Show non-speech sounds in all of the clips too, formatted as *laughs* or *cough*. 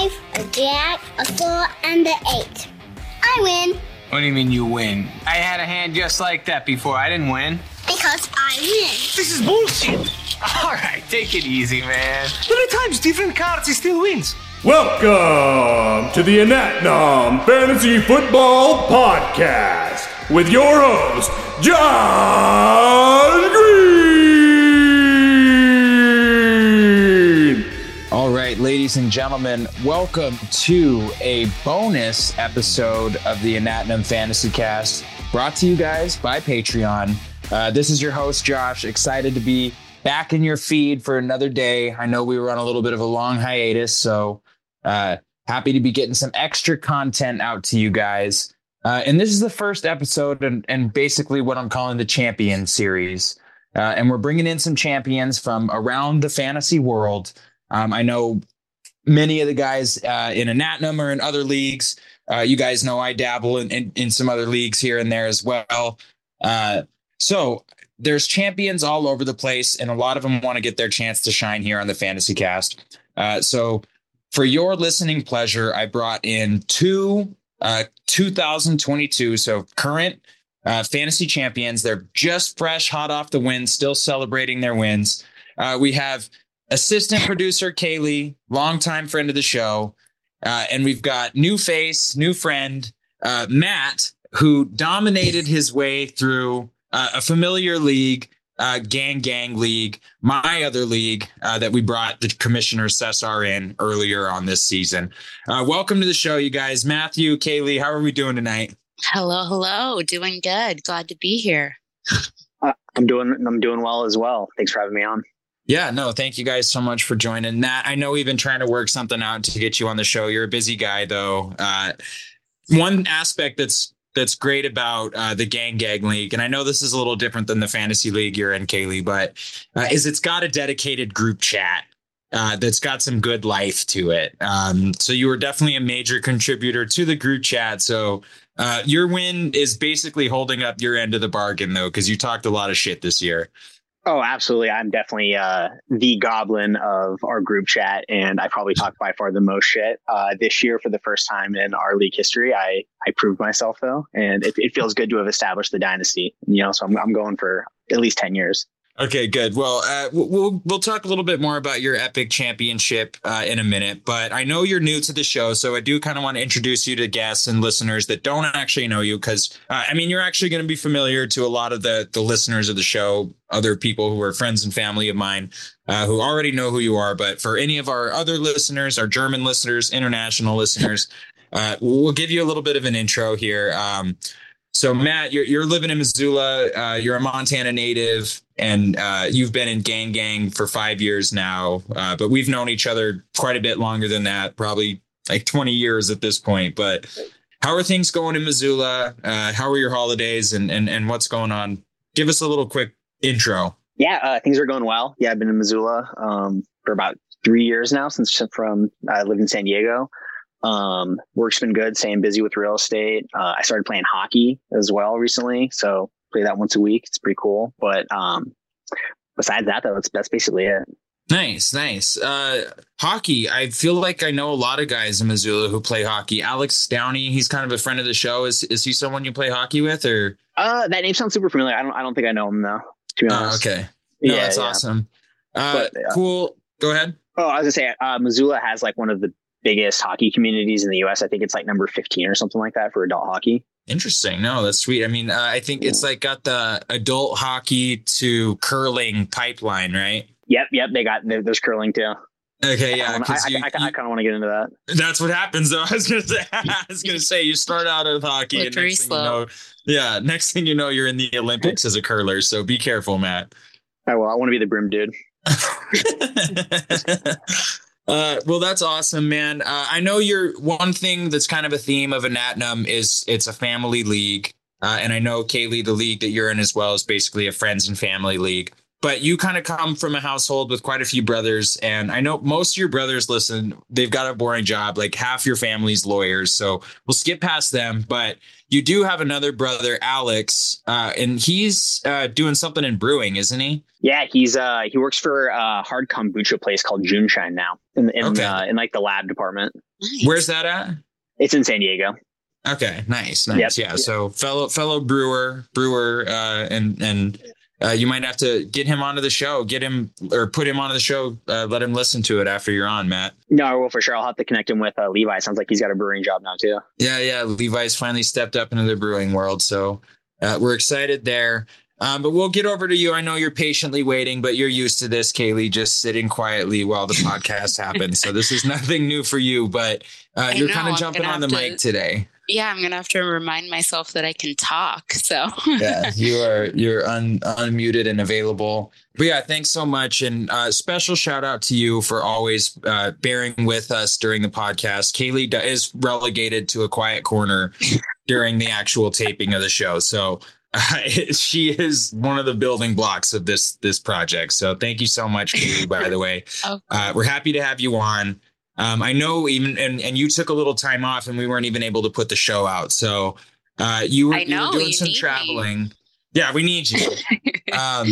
five, a jack, a four, and an eight. I win What do you mean you win? I had a hand just like that before. I didn't win. because I win. This is bullshit. All right, take it easy, man. Many times different cards, he still wins. Welcome to the Anatnom Fantasy Football Podcast with your host, Josh ladies and gentlemen, welcome to a bonus episode of the Anatnum Fantasy Cast, brought to you guys by Patreon. Uh, this is your host, Josh. Excited to be back in your feed for another day. I know we were on a little bit of a long hiatus, so uh, happy to be getting some extra content out to you guys. Uh, and this is the first episode, and, and basically what I'm calling the Champion Series. Uh, and we're bringing in some champions from around the fantasy world. Um, I know many of the guys uh, in Anatnum or in other leagues. Uh, you guys know I dabble in, in, in some other leagues here and there as well. Uh, so there's champions all over the place, and a lot of them want to get their chance to shine here on the Fantasy Cast. Uh, so for your listening pleasure, I brought in two uh, 2022, so current uh, fantasy champions. They're just fresh, hot off the win, still celebrating their wins. We have assistant producer Kaylee, longtime friend of the show, uh, and we've got new face, new friend uh, Matt, who dominated his way through uh, a familiar league. Uh, gang gang league my other league uh, that we brought the commissioner cesar in earlier on this season uh, welcome to the show you guys matthew kaylee how are we doing tonight Hello, hello. Doing good. Glad to be here. I'm doing I'm doing well as well. Thanks for having me on. Yeah, no, thank you guys so much for joining. Matt, I know we've been trying to work something out to get you on the show. You're a busy guy, though. Uh, one aspect that's that's great about uh, the Gang Gang League, and I know this is a little different than the fantasy league you're in, Kaylee, but uh, is it's got a dedicated group chat uh, that's got some good life to it. Um, so you were definitely a major contributor to the group chat. So uh, your win is basically holding up your end of the bargain, though, because you talked a lot of shit this year. Oh, absolutely. I'm definitely uh, the goblin of our group chat, and I probably talked by far the most shit uh, this year for the first time in our league history. I I proved myself though, and it, it feels good to have established the dynasty. You know, so I'm I'm going for at least ten years. Okay, good. Well, uh, we'll we'll talk a little bit more about your epic championship uh, in a minute, but I know you're new to the show, so I do kind of want to introduce you to guests and listeners that don't actually know you, because uh, I mean you're actually going to be familiar to a lot of the the listeners of the show, other people who are friends and family of mine uh, who already know who you are. But for any of our other listeners, our German listeners, international listeners, *laughs* uh, we'll give you a little bit of an intro here. Um, so Matt, you're you're living in Missoula. Uh, you're a Montana native, and uh, you've been in Gang Gang for five years now. Uh, but we've known each other quite a bit longer than that, probably like 20 years at this point. But how are things going in Missoula? Uh, how are your holidays, and and and what's going on? Give us a little quick intro. Yeah, uh, things are going well. Yeah, I've been in Missoula um, for about three years now since from I lived in San Diego. Um, work's been good, staying busy with real estate. Uh, I started playing hockey as well recently, so play that once a week. It's pretty cool. But um, besides that, though, that's that's basically it. Nice, nice. Uh, hockey. I feel like I know a lot of guys in Missoula who play hockey. Alex Downey, he's kind of a friend of the show. Is is he someone you play hockey with, or? Uh, that name sounds super familiar. I don't I don't think I know him though. To be Oh, honest. okay. No, Yeah, that's yeah. awesome. Uh, But, yeah. Cool. Go ahead. Oh, I was gonna say, uh, Missoula has like one of the biggest hockey communities in the U.S. I think it's like number fifteen or something like that for adult hockey. Interesting. No, that's sweet. I mean, uh, I think it's like got the adult hockey to curling pipeline, right? Yep, yep. They got there's curling too. Okay, yeah. I, I, 'cause you- I, kind of want to get into that. that's what happens, though. *laughs* I was gonna say. *laughs* I was gonna say you start out with hockey, and Slippery next thing you slope. know, yeah. Next thing you know, you're in the Olympics as a curler. So be careful, Matt. Oh, well, I want to be the brim dude. *laughs* uh, well, that's awesome, man. Uh, I know you're one thing that's kind of a theme of Anatnum is it's a family league. Uh, and I know Kaylee, the league that you're in as well, is basically a friends and family league. But you kind of come from a household with quite a few brothers. And I know most of your brothers listen, they've got a boring job. Like half your family's lawyers. So we'll skip past them. But you do have another brother, Alex, uh, and he's uh, doing something in brewing, isn't he? Yeah, he's uh he works for a hard kombucha place called Juneshine now in in, Okay. uh, in like the lab department. Nice. Where's that at? It's in San Diego. Okay, nice, nice. Yep. Yeah. So fellow fellow brewer, brewer, uh, and and uh, you might have to get him onto the show, get him or put him onto the show. Uh, let him listen to it after you're on, Matt. No, I will for sure. I'll have to connect him with uh, Levi. Sounds like he's got a brewing job now too. Yeah, yeah. Levi's finally stepped up into the brewing world, so uh, we're excited there. Um, but we'll get over to you. I know you're patiently waiting, but you're used to this, Kaylee, just sitting quietly while the podcast *laughs* happens. So this is nothing new for you, but uh, you're kind of jumping on the have mic today. Yeah, I'm gonna have to remind myself that I can talk. So *laughs* yeah, you are you're un, unmuted and available. But yeah, thanks so much, and uh, special shout out to you for always uh, bearing with us during the podcast. Kaylee is relegated to a quiet corner *laughs* during the actual taping of the show, so uh, *laughs* she is one of the building blocks of this this project. So thank you so much, Kaylee. By the way, Oh. uh, we're happy to have you on. Um, I know even and and you took a little time off, and we weren't even able to put the show out. So uh, you were, I you were doing you some need me. traveling. Yeah, we need you. *laughs* um,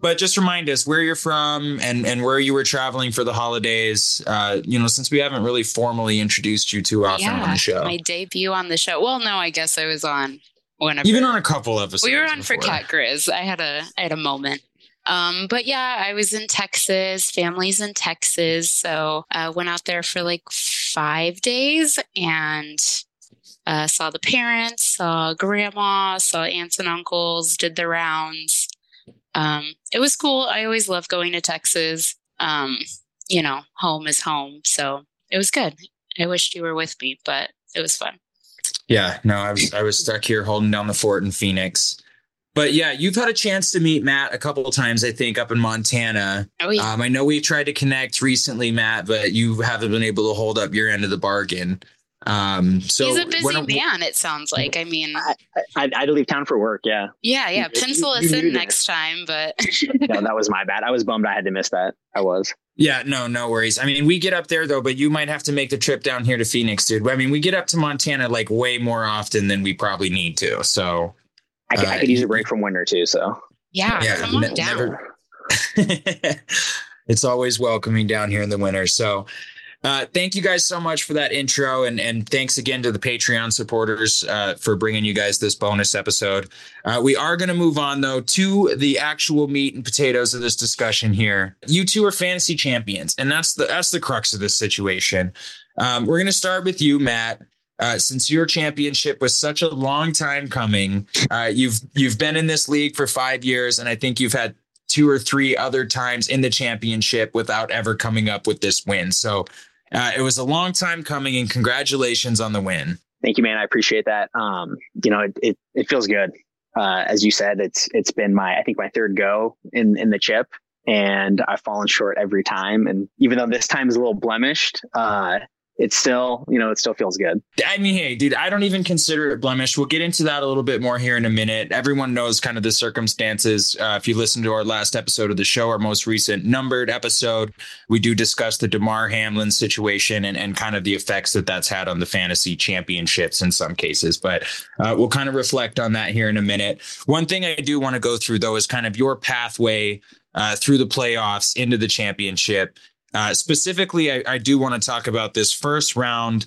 but just remind us where you're from and and where you were traveling for the holidays. Uh, you know, since we haven't really formally introduced you too often on the show, my debut on the show. Well, no, I guess I was on whenever even on a couple of episodes. we were on for. Cat Grizz. I had a I had a moment. Um, but yeah, I was in Texas. Family's in Texas, so I went out there for like five days and uh, saw the parents, saw grandma, saw aunts and uncles, did the rounds. Um, it was cool. I always love going to Texas. Um, you know, home is home, so it was good. I wished you were with me, but it was fun. Yeah, no, I was I was stuck here holding down the fort in Phoenix. But yeah, you've had a chance to meet Matt a couple of times, I think, up in Montana. Oh yeah. Um, I know we've tried to connect recently, Matt, but you haven't been able to hold up your end of the bargain. Um, so He's a busy when- man, it sounds like. I mean, I, I, I had to leave town for work. Yeah, yeah, yeah. Pencil you us in next time, but *laughs* no, that was my bad. I was bummed I had to miss that. I was. Yeah, no, no worries. I mean, we get up there though, but you might have to make the trip down here to Phoenix, dude. I mean, we get up to Montana like way more often than we probably need to. So I, could I Uh, could use a break from winter too. So yeah, Yeah, come on ne- down. never- *laughs* it's always welcoming down here in the winter. So uh, thank you guys so much for that intro, and and thanks again to the Patreon supporters uh, for bringing you guys this bonus episode. Uh, we are going to move on though to the actual meat and potatoes of this discussion here. You two are fantasy champions, and that's the that's the crux of this situation. Um, we're going to start with you, Matt. Uh, since your championship was such a long time coming, uh, you've you've been in this league for five years, and I think you've had two or three other times in the championship without ever coming up with this win. So uh, it was a long time coming, and congratulations on the win. thank you, man. I appreciate that. Um, you know, it, it, it feels good. Uh, as you said, it's, it's been my, I think my third go in, in the chip and I've fallen short every time. And even though this time is a little blemished, uh, it's still, you know, it still feels good. I mean, hey, dude, I don't even consider it blemish. We'll get into that a little bit more here in a minute. Everyone knows kind of the circumstances. Uh, if you listen to our last episode of the show, our most recent numbered episode, we do discuss the Damar Hamlin situation and, and kind of the effects that that's had on the fantasy championships in some cases. But uh, we'll kind of reflect on that here in a minute. One thing I do want to go through, though, is kind of your pathway uh, through the playoffs into the championship. Uh, specifically, I, I do want to talk about this first round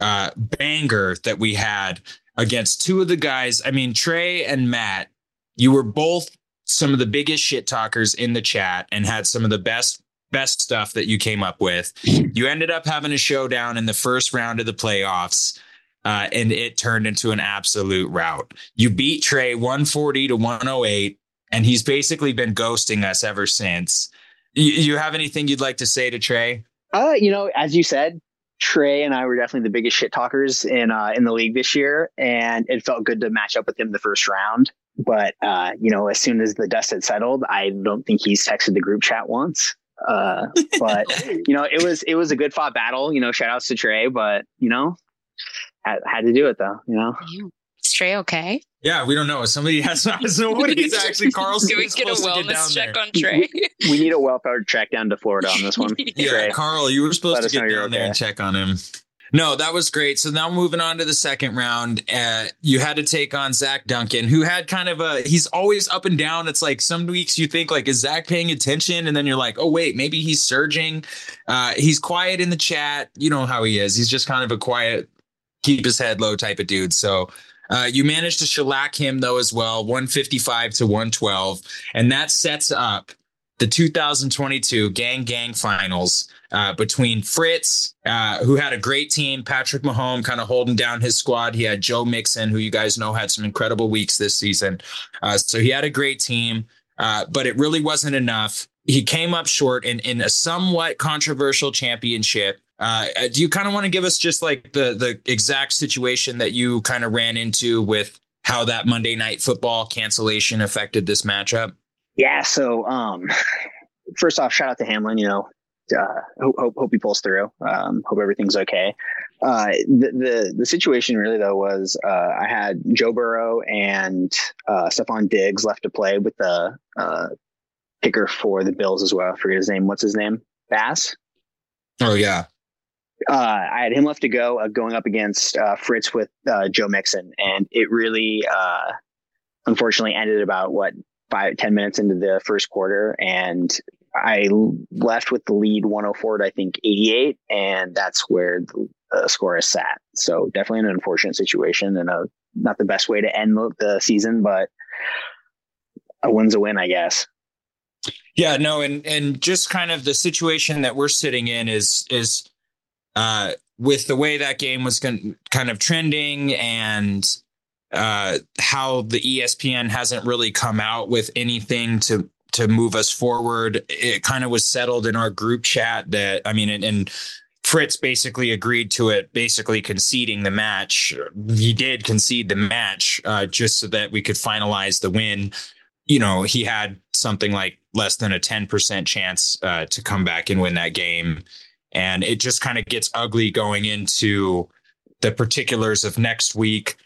uh, banger that we had against two of the guys. I mean, Trey and Matt, you were both some of the biggest shit talkers in the chat and had some of the best best stuff that you came up with. You ended up having a showdown in the first round of the playoffs. Uh, and it turned into an absolute rout. You beat Trey 140 to 108, and he's basically been ghosting us ever since. You, you have anything you'd like to say to Trey? Uh, you know, as you said, Trey and I were definitely the biggest shit talkers in uh, in the league this year, and it felt good to match up with him the first round. But uh, you know, as soon as the dust had settled, I don't think he's texted the group chat once. Uh, but *laughs* you know, it was it was a good fought battle. You know, shout outs to Trey, but you know, had, had to do it though. You know, Yeah. It's Trey okay? Yeah, we don't know. Somebody has *laughs* nobody is actually *laughs* Carl's Do we get a supposed get wellness check there. on Trey? We need a well-powered trek down to Florida on this one. *laughs* Yeah, Trey. Carl, you were supposed Let to get down you're there and check on him. No, that was great. So now moving on to the second round, uh, you had to take on Zach Duncan, who had kind of a. He's always up and down. It's like some weeks you think like, is Zach paying attention, and then you're like, oh wait, maybe he's surging. Uh, he's quiet in the chat. You know how he is. He's just kind of a quiet, keep his head low type of dude. So. Uh, you managed to shellac him though as well, 155 to 112, and that sets up the 2022 Gang Gang Finals uh, between Fritz, uh, who had a great team, Patrick Mahomes kind of holding down his squad. He had Joe Mixon, who you guys know had some incredible weeks this season. Uh, so he had a great team, uh, but it really wasn't enough. He came up short in, in a somewhat controversial championship. Uh, do you kind of want to give us just like the the exact situation that you kind of ran into with how that Monday night football cancellation affected this matchup? Yeah. So, um, *laughs* first off, shout out to Hamlin. You know, uh, hope, hope hope he pulls through. Um, hope everything's okay. Uh, the, the the situation really though was uh, I had Joe Burrow and uh, Stefon Diggs left to play with the uh, kicker for the Bills as well. I forget his name. What's his name? Bass. Oh yeah, uh, I had him left to go, uh, going up against uh, Fritz with uh, Joe Mixon, and it really, uh, unfortunately, ended about what five ten minutes into the first quarter, and I left with the lead 104 to I think 88, and that's where the score is sat. So definitely an unfortunate situation, and a not the best way to end the season, but a win's a win, I guess. Yeah, no, and and just kind of the situation that we're sitting in is is uh with the way that game was going kind of trending and uh how the ESPN hasn't really come out with anything to to move us forward. It kind of was settled in our group chat that I mean and, and Fritz basically agreed to it, basically conceding the match. He did concede the match uh, just so that we could finalize the win. You know, he had something like less than a 10% chance uh, to come back and win that game. And it just kind of gets ugly going into the particulars of next week.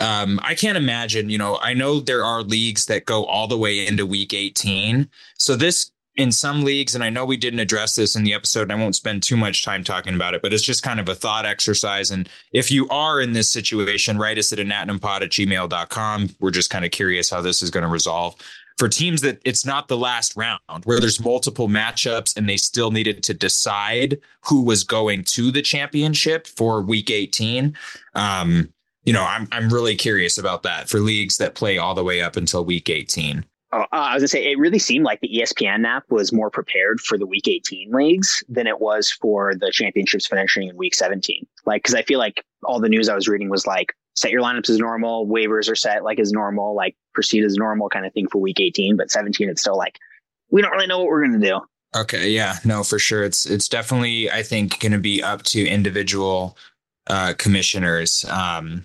Um, I can't imagine, you know, I know there are leagues that go all the way into week 18. So this in some leagues, and I know we didn't address this in the episode, and I won't spend too much time talking about it, but it's just kind of a thought exercise. And if you are in this situation, write us at anatnumpod at gmail.com. We're just kind of curious how this is going to resolve. For teams that it's not the last round where there's multiple matchups and they still needed to decide who was going to the championship for week 18. Um, you know, I'm I'm really curious about that for leagues that play all the way up until week 18. Oh, uh, I was gonna say it really seemed like the ESPN app was more prepared for the Week 18 leagues than it was for the championships finishing in Week 17. Like, because I feel like all the news I was reading was like set your lineups as normal, waivers are set like as normal, like proceed as normal kind of thing for Week 18. But 17, it's still like we don't really know what we're gonna do. Okay, yeah, no, for sure. It's it's definitely I think going to be up to individual uh, commissioners. Um,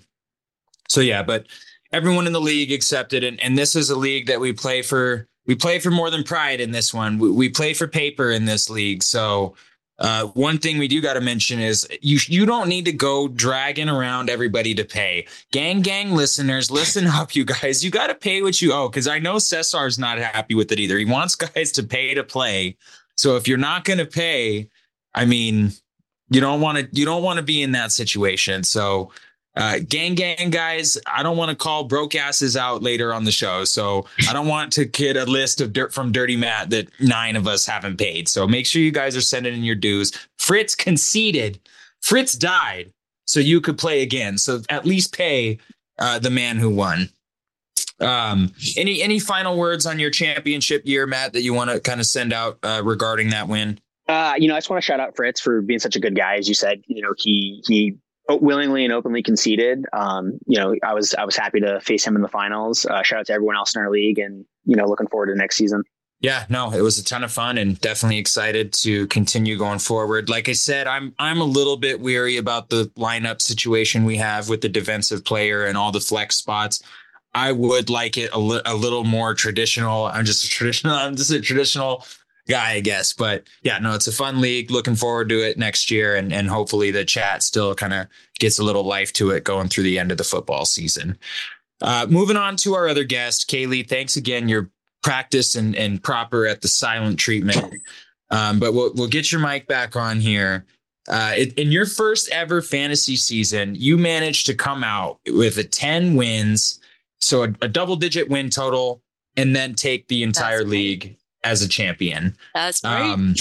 so yeah, but everyone in the league accepted, and and this is a league that we play for. We play for more than pride in this one. We, we play for paper in this league. So uh, one thing we do got to mention is you you don't need to go dragging around everybody to pay. Gang gang listeners, listen *laughs* up, you guys. You got to pay what you owe because I know Cesar's not happy with it either. He wants *laughs* guys to pay to play. So if you're not going to pay, I mean, you don't want to you don't want to be in that situation. So uh, gang gang guys, I don't want to call broke asses out later on the show. So I don't want to get a list of dirt from Dirty Matt that nine of us haven't paid. So make sure you guys are sending in your dues. Fritz conceded. Fritz died so you could play again. So at least pay uh, the man who won. Um, any any final words on your championship year, Matt, that you want to kind of send out uh, regarding that win? Uh, you know, I just want to shout out Fritz for being such a good guy. As you said, you know, he he willingly and openly conceded. Um, you know, I was I was happy to face him in the finals. Uh, shout out to everyone else in our league, and you know, looking forward to next season. Yeah, no, it was a ton of fun and definitely excited to continue going forward. Like I said, I'm I'm a little bit weary about the lineup situation we have with the defensive player and all the flex spots. I would like it a, li- a little more traditional. I'm just a traditional. *laughs* I'm just a traditional guy, I guess. But yeah, no, it's a fun league. Looking forward to it next year, and and hopefully the chat still kind of gets a little life to it going through the end of the football season. Uh, moving on to our other guest, Kaylee. Thanks again. You're practiced and, and proper at the silent treatment. Um, but we'll we'll get your mic back on here. Uh, in your first ever fantasy season, you managed to come out with a 10 wins, so a, a double digit win total, and then take the entire That's league. As a champion. That's right. Um,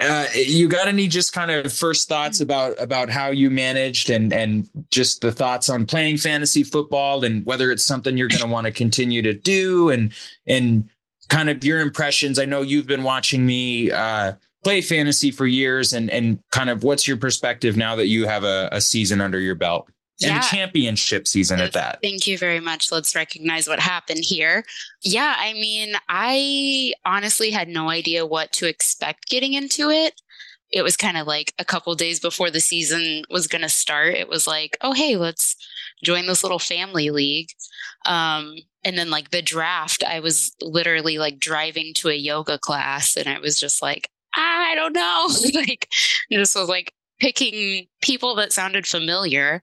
uh, you got any just kind of first thoughts about about how you managed and and just the thoughts on playing fantasy football and whether it's something you're going to want to continue to do and and kind of your impressions. I know you've been watching me uh, play fantasy for years and and kind of what's your perspective now that you have a, a season under your belt and Yeah. championship season at that. Thank you very much. Let's recognize what happened here. Yeah, I mean, I honestly had no idea what to expect getting into it. It was kind of like a couple days before the season was going to start. It was like, oh, hey, let's join this little family league. Um, and then, like, the draft, I was literally like driving to a yoga class and I was just like, I don't know. *laughs* like, this was like picking people that sounded familiar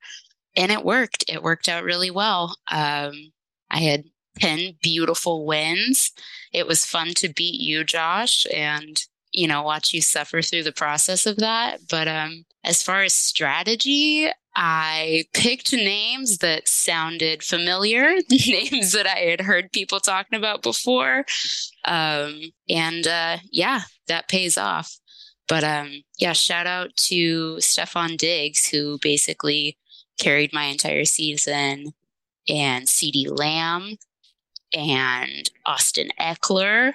and it worked. It worked out really well. Um, I had 10 beautiful wins. It was fun to beat you, Josh, and you know, watch you suffer through the process of that. But um, as far as strategy, I picked names that sounded familiar, *laughs* names that I had heard people talking about before. Um, and uh, yeah, that pays off. But um, yeah, shout out to Stefon Diggs, who basically carried my entire season, and CeeDee Lamb and Austin Ekeler,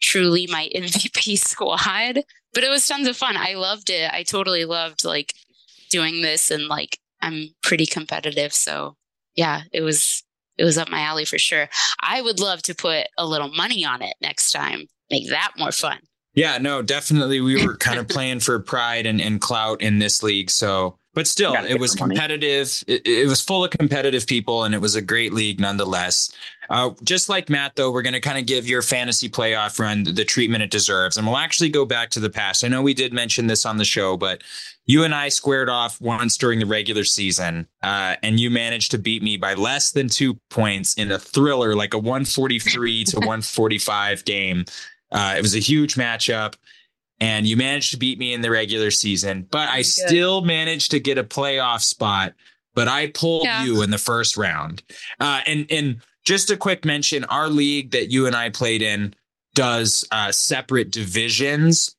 truly my *laughs* MVP squad. But it was tons of fun. I loved it. I totally loved like doing this and like I'm pretty competitive. So yeah, it was it was up my alley for sure. I would love to put a little money on it next time. Make that more fun. Yeah, no, definitely. We were kind of *laughs* playing for pride and, and clout in this league. So, but still, it was competitive. It, it was full of competitive people, and it was a great league nonetheless. Uh, just like Matt, though, we're going to kind of give your fantasy playoff run the treatment it deserves. And we'll actually go back to the past. I know we did mention this on the show, but you and I squared off once during the regular season, uh, and you managed to beat me by less than two points in a thriller, like a 143 to 145 game. Uh, it was a huge matchup, and you managed to beat me in the regular season, but I Good. still managed to get a playoff spot. But I pulled Yeah. you in the first round. Uh, and and just a quick mention: our league that you and I played in does uh, separate divisions,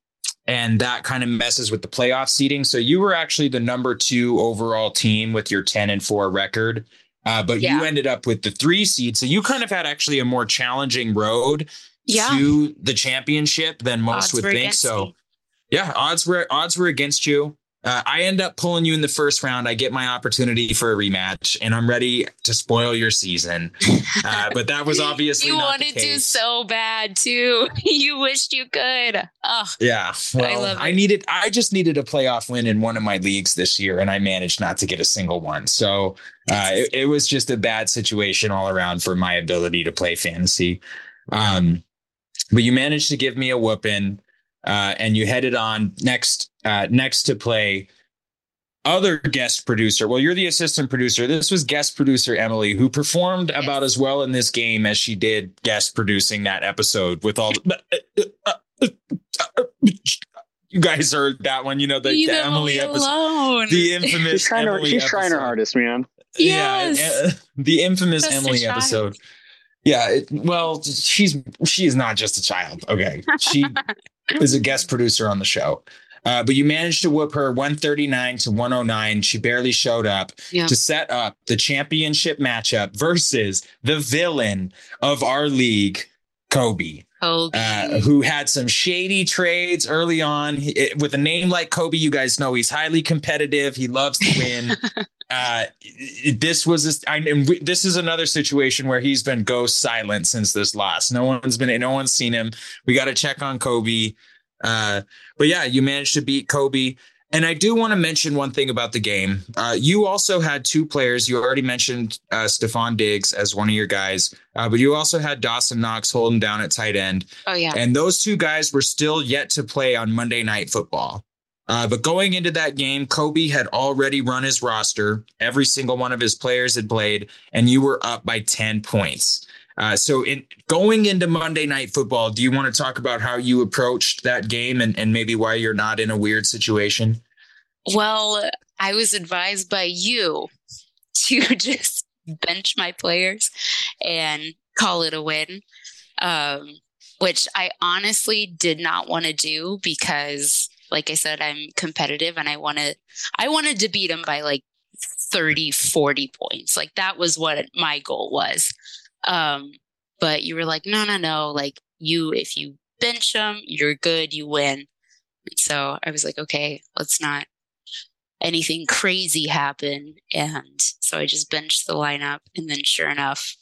and that kind of messes with the playoff seating. So you were actually the number two overall team with your ten and four record. Uh, but you ended up with the three seed. So you kind of had actually a more challenging road Yeah. to the championship than most Odds would think. So me. yeah, odds were odds were against you. Uh, I end up pulling you in the first round. I get my opportunity for a rematch, and I'm ready to spoil your season. *laughs* Uh, but that was obviously you wanted to so bad too. *laughs* you wished you could. Oh, Yeah, well, love I, needed. I just needed a playoff win in one of my leagues this year, and I managed not to get a single one. So uh, it, it was just a bad situation all around for my ability to play fantasy. Um, but you managed to give me a whooping, uh, and you headed on next uh, next to play other guest producer. Well, you're the assistant producer. This was guest producer Emily, who performed about as well in this game as she did guest producing that episode with all. The, you guys heard that one, you know the, the Emily Emily episode, alone. the infamous She's trying, her, Emily she's trying her episode. hardest, man. Yeah, Yes. uh, the infamous Just a Emily child. episode. Yeah, it, well, she's she is not just a child. Okay, she *laughs* is a guest producer on the show. Uh, but you managed to whoop her 139 to 109. She barely showed up Yeah. to set up the championship matchup versus the villain of our league, Kobe Kobe. uh, who had some shady trades early on. It- with a name like Kobe, you guys know he's highly competitive. He loves to win. *laughs* uh, this was this, I, we- this is another situation where he's been ghost silent since this loss. No one's been, no one's seen him. We got to check on Kobe. Uh, but yeah, you managed to beat Kobe. And I do want to mention one thing about the game. Uh, you also had two players. You already mentioned uh, Stefon Diggs as one of your guys, uh, but you also had Dawson Knox holding down at tight end. oh yeah. And those two guys were still yet to play on Monday Night Football. Uh, but going into that game, Kobe had already run his roster. Every single one of his players had played, and you were up by 10 points. Uh, so, in going into Monday Night Football, do you want to talk about how you approached that game and, and maybe why you're not in a weird situation? Well, I was advised by you to *laughs* just bench my players and call it a win, um, which I honestly did not want to do because, like I said, I'm competitive and I wanted I wanted to beat them by like 30, 40 points. Like that was what my goal was. Um, but you were like, no, no, no. Like you, if you bench them, you're good, you win. So I was like, okay, let's not anything crazy happen. And so I just benched the lineup. And then sure enough,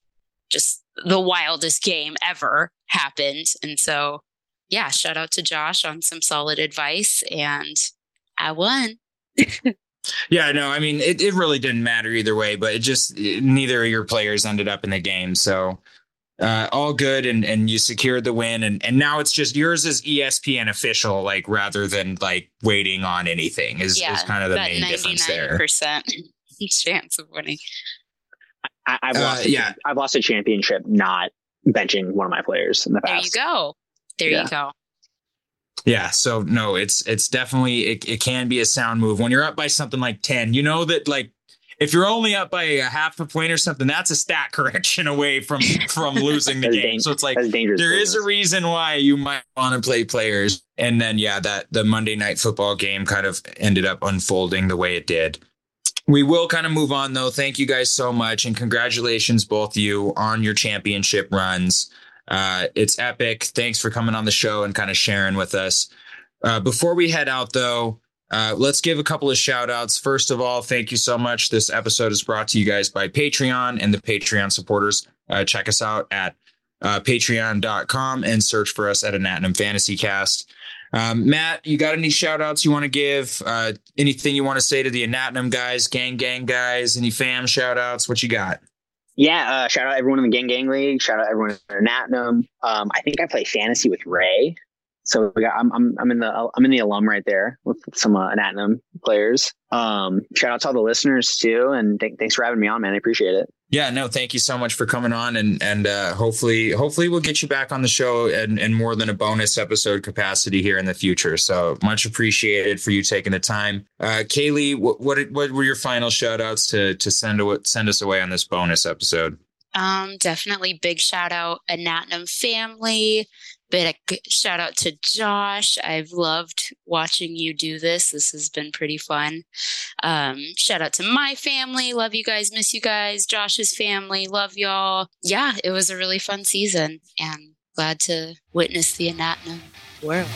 just the wildest game ever happened. And so, yeah, shout out to Josh on some solid advice. And I won. Yeah, no, I mean, it, it really didn't matter either way, but it just it, neither of your players ended up in the game. So uh, all good and and you secured the win and and now it's just yours is ESPN official like rather than like waiting on anything is, yeah, is kind of the main difference there. Percent *laughs* chance of winning. I, have Uh, lost. a- yeah. I've lost a championship not benching one of my players in the past. There past. you go. There Yeah. you go. Yeah, so no, it's it's definitely it, it can be a sound move when you're up by something like 10. You know that like if you're only up by a half a point or something, that's a stat *laughs* correction away from from losing the game. dang- So it's like there is a reason why you might want to play players. And then yeah, that the Monday night football game kind of ended up unfolding the way it did. We will kind of move on though. Thank you guys so much and congratulations both of you on your championship runs. Uh, it's epic. Thanks for coming on the show and kind of sharing with us. Uh, before we head out though, uh, let's give a couple of shout outs. First of all, thank you so much. This episode is brought to you guys by Patreon and the Patreon supporters. Uh, check us out at uh, patreon.com and search for us at a Natinum Fantasy Cast. Um, Matt, you got any shout outs you want to give? Uh, anything you want to say to the Anatinum guys, gang gang guys, any fam shout outs? What you got? Yeah, uh, shout out everyone in the Gang Gang League. Shout out everyone in Natinum. Um, I think I play fantasy with Ray, so got, I'm I'm I'm in the I'm in the alum right there with some uh, players. Um, shout out to all the listeners too, and th- thanks for having me on, man. I appreciate it. Yeah, no, thank you so much for coming on and and uh, hopefully hopefully we'll get you back on the show and and more than a bonus episode capacity here in the future. So much appreciated for you taking the time. Uh, Kaylee, what what what were your final shout outs to to send send us away on this bonus episode? Um, definitely big shout out Anatinum family. Big shout out to Josh. I've loved watching you do this. This has been pretty fun. Um, shout out to my family. Love you guys. Miss you guys. Josh's family. Love y'all. Yeah, it was a really fun season and glad to witness the Anatinum world.